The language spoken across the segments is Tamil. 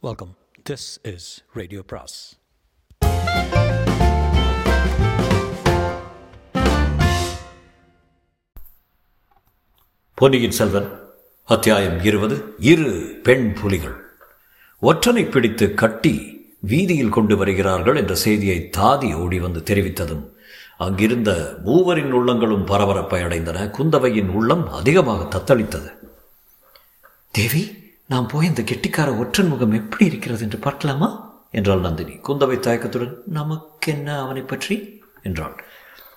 வெல்கம் திஸ் இஸ் ரேடியோ பிராஸ் பொன்னியின் செல்வன் அத்தியாயம் இருபது இரு பெண் புலிகள். ஒற்றனை பிடித்து கட்டி வீதியில் கொண்டு வருகிறார்கள் என்ற செய்தியை தாதி ஓடி வந்து தெரிவித்ததும் அங்கிருந்த மூவரின் உள்ளங்களும் பரபரப்பை அடைந்தன. குந்தவையின் உள்ளம் அதிகமாக தத்தளித்தது. தேவி நாம் போய் இந்த கெட்டிக்கார ஒற்றன் முகம் எப்படி இருக்கிறது என்று பார்க்கலாமா? என்றாள் நந்தினி. குந்தவை தயக்கத்துடன் நமக்கென்ன அவனை பற்றி? என்றாள்.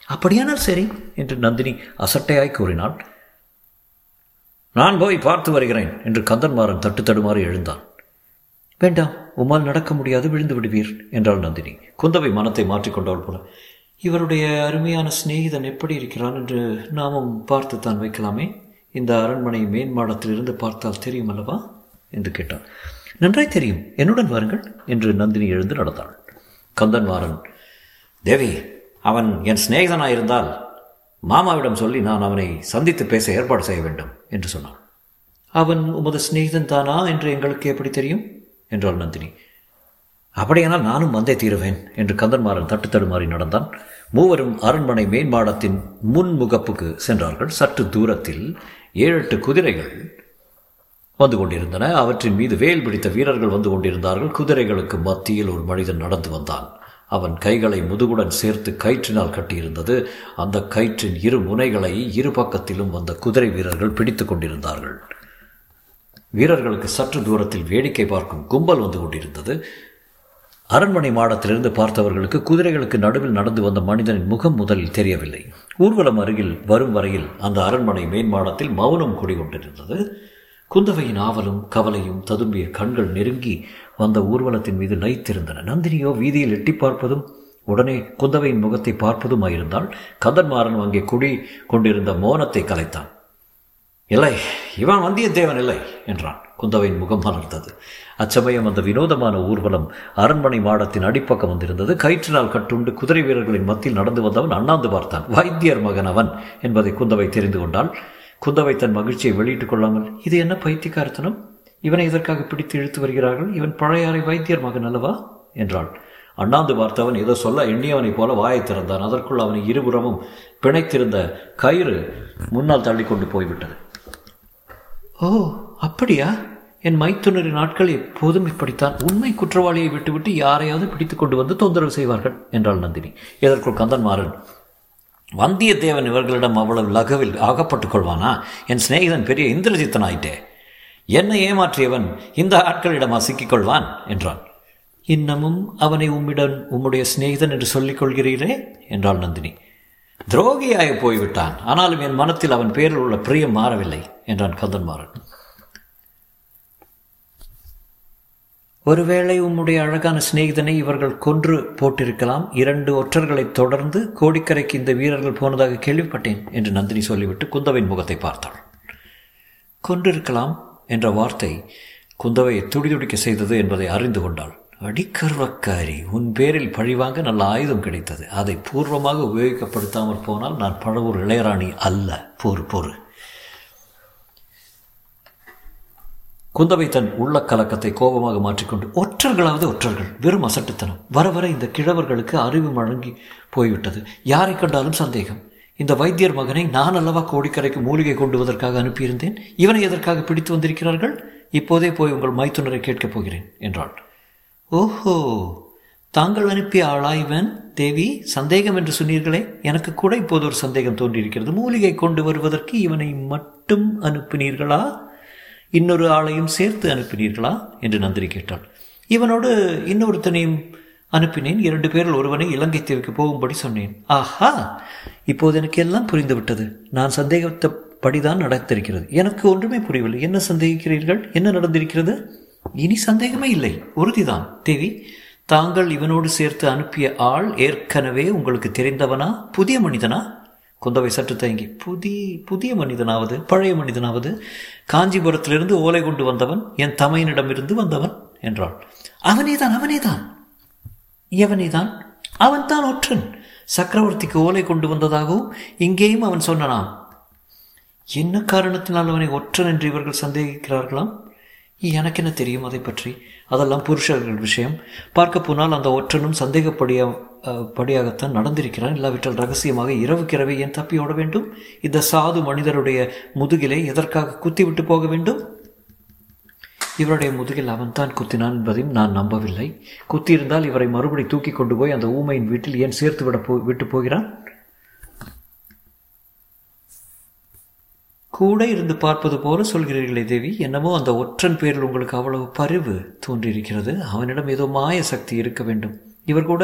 அப்படியானால் சரி என்று நந்தினி அசட்டையாய் கூறினாள். நான் போய் பார்த்து வருகிறேன் என்று கந்தன்மாறன் தட்டு தடுமாறி எழுந்தான். வேண்டாம் உம்மால் நடக்க முடியாது விழுந்து விடுவீர் என்றாள் நந்தினி. குந்தவை மனத்தை மாற்றிக்கொண்டவள் போல. இவருடைய அருமையான சிநேகிதன் எப்படி இருக்கிறான் என்று நாமும் பார்த்து தான் வைக்கலாமே. இந்த அரண்மனை மேன்மாடத்திலிருந்து பார்த்தால் தெரியும் அல்லவா? என்று கேட்டான். நன்றாய் தெரியும். என்னுடன் வாருங்கள் என்று நந்தினி எழுந்து நடந்தாள். கந்தன்மாறன் தேவி அவன் என் சிநேகிதனாயிருந்தால் மாமாவிடம் சொல்லி நான் அவனை சந்தித்து பேச ஏற்பாடு செய்ய வேண்டும் என்று சொன்னான். அவன் உமது சிநேகிதன் தானா என்று எங்களுக்கு எப்படி தெரியும்? என்றாள் நந்தினி. அப்படியானால் நானும் வந்தே தீருவேன் என்று கந்தன்மாறன் தட்டு தடுமாறி நடந்தான். மூவரும் அரண்மனை மேன்மாடத்தின் முன்முகப்புக்கு சென்றார்கள். சற்று தூரத்தில் ஏழு எட்டு குதிரைகள் வந்து கொண்டிருந்தன. அவற்றின் மீது வேல் பிடித்த வீரர்கள் வந்து கொண்டிருந்தார்கள். குதிரைகளுக்கு மத்தியில் ஒரு மனிதன் நடந்து வந்தான். அவன் கைகளை முதுகுடன் சேர்த்து கயிற்றினால் கட்டியிருந்தது. அந்த கயிற்றின் இரு முனைகளை இரு பக்கத்திலும் வந்த குதிரை வீரர்கள் பிடித்து கொண்டிருந்தார்கள். வீரர்களுக்கு சற்று தூரத்தில் வேடிக்கை பார்க்கும் கும்பல் வந்து கொண்டிருந்தது. அரண்மனை மாடத்திலிருந்து பார்த்தவர்களுக்கு குதிரைகளுக்கு நடுவில் நடந்து வந்த மனிதனின் முகம் முதலில் தெரியவில்லை. ஊர்வலம் அருகில் வரும் வரையில் அந்த அரண்மனை மேன்மாடத்தில் மௌனம் குடிகொண்டிருந்தது. குந்தவையின் ஆவலும் கவலையும் ததும்பிய கண்கள் நெருங்கி வந்த ஊர்வலத்தின் மீது லயித்திருந்தன நந்தினியோ வீதியில் எட்டி பார்ப்பதும் உடனே குந்தவையின் முகத்தை பார்ப்பதுமாயிருந்தால் கந்தன்மாறன் அங்கே குடி கொண்டிருந்த மோனத்தை கலைத்தான். இல்லை இவன் வந்தியத்தேவன் இல்லை என்றான். குந்தவையின் முகம் மலர்ந்தது. அச்சமயம் அந்த வினோதமான ஊர்வலம் அரண்மனை மாடத்தின் அடிப்பக்கம் வந்திருந்தது. கயிற்றினால் கட்டுண்டு குதிரை வீரர்களின் மத்தியில் நடந்து வந்தவன் அண்ணாந்து பார்த்தான். வைத்தியர் மகன் அவன் என்பதை குந்தவை தெரிந்து கொண்டாள். குந்தவை தன் மகிழ்ச்சியை வெளியிட்டுக் கொள்ளாமல் இது என்ன பைத்தியக்காரத்தனம்? இவனை இதற்காக பிடித்து இழுத்து வருகிறார்கள்? இவன் பழையாறை வைத்தியர் மகன் அல்லவா? என்றாள். அண்ணாந்து பார்த்தவன் ஏதோ சொல்ல எண்ணியவனைப் போல வாயை திறந்தான். அதற்குள் அவனை இருபுறமும் பிணைத்திருந்த கயிறு முன்னால் தள்ளி கொண்டு போய்விட்டது. ஓ அப்படியா? என் மைத்துனரின் நாட்கள் எப்போதும் இப்படித்தான். உண்மை குற்றவாளியை விட்டுவிட்டு யாரையாவது பிடித்து கொண்டு வந்து தொந்தரவு செய்வார்கள் என்றாள் நந்தினி. இதற்குள் கந்தன்மாறன் வந்தியத்தேவன் இவர்களிடம் அவ்வளவு லகவில் ஆகப்பட்டுக் கொள்வானா? என் சிநேகிதன் பெரிய இந்திரஜித்தன் ஆயிட்டே என்னை ஏமாற்றியவன் இந்த ஆட்களிடம் சிக்கிக் கொள்வான் என்றான். இன்னமும் அவனை உம்மிடம் உம்முடைய சிநேகிதன் என்று சொல்லிக் கொள்கிறீரே? என்றாள் நந்தினி. துரோகியாய போய்விட்டான். ஆனாலும் என் மனத்தில் அவன் பேரில் உள்ள பிரியம் மாறவில்லை என்றான் கந்தன்மாறன். ஒருவேளை உம்முடைய அழகான சிநேகிதனை இவர்கள் கொன்று போட்டிருக்கலாம். இரண்டு ஒற்றர்களை தொடர்ந்து கோடிக்கரைக்கு இந்த வீரர்கள் போனதாக கேள்விப்பட்டேன் என்று நந்தினி சொல்லிவிட்டு குந்தவின் முகத்தை பார்த்தாள். கொன்றிருக்கலாம் என்ற வார்த்தை குந்தவையை துடிதுடிக்க செய்தது என்பதை அறிந்து கொண்டாள். அடிக்கர்வக்காரி உன் பேரில் பழிவாங்க நல்ல ஆயுதம் கிடைத்தது. அதை பூர்வமாக உபயோகப்படுத்தாமல் போனால் நான் பழவூர் இளையராணி அல்ல. Bore bore. குந்தவை தன் உள்ள கலக்கத்தை கோபமாக மாற்றிக்கொண்டு ஒற்றர்களாவது ஒற்றர்கள் வெறும் அசட்டுத்தனம். வர வர இந்த கிழவர்களுக்கு அறிவு வழங்கி போய்விட்டது. யாரை கண்டாலும் சந்தேகம். இந்த வைத்தியர் மகனை நான் அல்லவா கோடிக்கரைக்கு மூலிகை கொண்டுவதற்காக அனுப்பியிருந்தேன்? இவனை எதற்காக பிடித்து வந்திருக்கிறார்கள்? இப்போதே போய் உங்கள் மைத்துனரை கேட்கப் போகிறேன் என்றாள். ஓஹோ! தாங்கள் அனுப்பிய ஆளா இவன்? தேவி சந்தேகம் என்று சொன்னீர்களே. எனக்கு கூட இப்போது ஒரு சந்தேகம் தோன்றியிருக்கிறது. மூலிகை கொண்டு வருவதற்கு இவனை மட்டும் அனுப்பினீர்களா? இன்னொரு ஆளையும் சேர்த்து அனுப்பினீர்களா? என்று நந்தினி கேட்டாள். இவனோடு இன்னொருத்தனையும் அனுப்பினேன். இரண்டு பேரில் ஒருவனை இலங்கை தீவுக்கு போகும்படி சொன்னேன். ஆஹா! இப்போது எனக்கு எல்லாம் புரிந்துவிட்டது. நான் சந்தேகத்தபடிதான் நடத்திருக்கிறது எனக்கு ஒன்றுமே புரியவில்லை. என்ன சந்தேகிக்கிறீர்கள்? என்ன நடந்திருக்கிறது? இனி சந்தேகமே இல்லை. உறுதிதான். தேவி தாங்கள் இவனோடு சேர்த்து அனுப்பிய ஆள் ஏற்கனவே உங்களுக்கு தெரிந்தவனா? புதிய மனிதனா? குந்தவை சற்று தயங்கி புதிய புதிய மனிதனாவது பழைய மனிதனாவது காஞ்சிபுரத்திலிருந்து ஓலை கொண்டு வந்தவன் என் தமையனிடமிருந்து வந்தவன் என்றாள். அவனேதான் அவனேதான். எவனேதான்? அவன்தான் ஒற்றன். சக்கரவர்த்திக்கு ஓலை கொண்டு வந்ததாகவும் இங்கேயும் அவன் சொன்னனாம். என்ன காரணத்தினால் அவனை ஒற்றன் என்று இவர்கள் சந்தேகிக்கிறார்களாம்? எனக்கு என்ன தெரியும் அதை பற்றி. அதெல்லாம் புருஷர்கள் விஷயம். பார்க்க போனால் அந்த ஒற்றனும் சந்தேகப்படிய படியாகத்தான் நடந்திருக்கிறான். இல்லாவிட்டால் ரகசியமாக இரவுக்கிரவை ஏன் தப்பி ஓட வேண்டும்? இந்த சாது மனிதருடைய முதுகிலே எதற்காக குத்திவிட்டு போக வேண்டும்? இவருடைய முதுகில் அவன்தான் குத்தினான் என்பதையும் நான் நம்பவில்லை. குத்தியிருந்தால் இவரை மறுபடி தூக்கி கொண்டு போய் அந்த ஊமையின் வீட்டில் ஏன் சேர்த்து விட போ விட்டு போகிறான்? கூட இருந்து பார்ப்பது போல சொல்கிறீர்களே தேவி. என்னமோ அந்த ஒற்றன் பேரில் உங்களுக்கு அவ்வளவு பரிவு தோன்றியிருக்கிறது. அவனிடம் ஏதோ மாய சக்தி இருக்க வேண்டும். இவர் கூட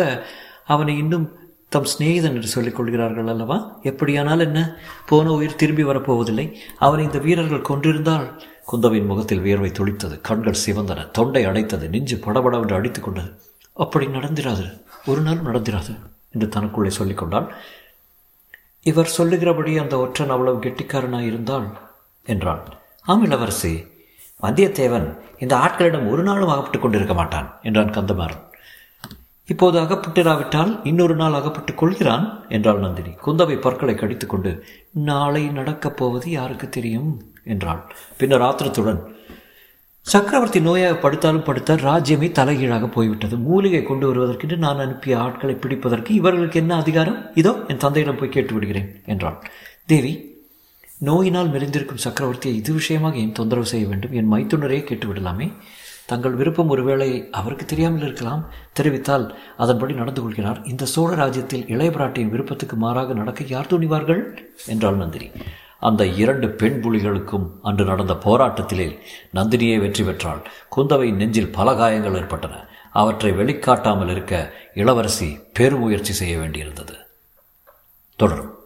அவனை இன்னும் தம் சிநேகிதன் என்று சொல்லிக் கொள்கிறார்கள் அல்லவா? எப்படியானால் என்ன? போன உயிர் திரும்பி வரப்போவதில்லை. அவனை இந்த வீரர்கள் கொன்றிருந்தால் குந்தவின் முகத்தில் வியர்வை துளித்தது கண்கள் சிவந்தன தொண்டை அடைத்தது நெஞ்சு படபடவென்று அடித்துக் கொண்டது. அப்படி நடந்திராது. ஒரு நாள் நடந்திராது என்று தனக்குள்ளே சொல்லிக்கொண்டாள் இவர் சொல்லுகிறபடி அந்த ஒற்றன் அவ்வளவு கெட்டிக்காரனாய் இருந்தாள் என்றான். ஆம் இளவரசி வந்தியத்தேவன் இந்த ஆட்களிடம் ஒரு நாளும் அகப்பட்டுக் கொண்டிருக்க மாட்டான் என்றான் கந்தமாறன். இப்போது அகப்பட்டிராவிட்டால் இன்னொரு நாள் அகப்பட்டுக் கொள்கிறான் என்றாள் நந்தினி. குந்தவை பற்களை கடித்துக்கொண்டு நாளை நடக்கப் போவது யாருக்கு தெரியும்? என்றாள். பின்னர் ஆத்திரத்துடன் சக்கரவர்த்தி நோயாக படுத்தாலும் படுத்தால் ராஜ்யமே தலைகீழாக போய்விட்டது. மூலிகை கொண்டு வருவதற்கென்று நான் அனுப்பிய ஆட்களை பிடிப்பதற்கு இவர்களுக்கு என்ன அதிகாரம்? இதோ என் தந்தையிடம் போய் கேட்டு விடுகிறேன் என்றாள் தேவி நோயினால் மெலிந்திருக்கும் சக்கரவர்த்தியை இது விஷயமாக ஏன் தொந்தரவு செய்ய வேண்டும்? என் மைத்துனரையே கேட்டு விடலாமே தங்கள் விருப்பம் ஒருவேளை அவருக்கு தெரியாமல் இருக்கலாம். தெரிவித்தால் அதன்படி நடந்து கொள்கிறார். இந்த சோழ ராஜ்யத்தில் இளையபிராட்டியின் விருப்பத்துக்கு மாறாக நடக்க யார் துணிவார்கள்? என்றாள் நந்தினி. அந்த இரண்டு பெண் புலிகளுக்கும் அன்று நடந்த போராட்டத்திலே நந்தினியே வெற்றி பெற்றாள். குந்தவை நெஞ்சில் பல காயங்கள் ஏற்பட்டன. அவற்றை வெளிக்காட்டாமல் இருக்க இளவரசி பெருமுயற்சி செய்ய வேண்டியிருந்தது. தொடரும்.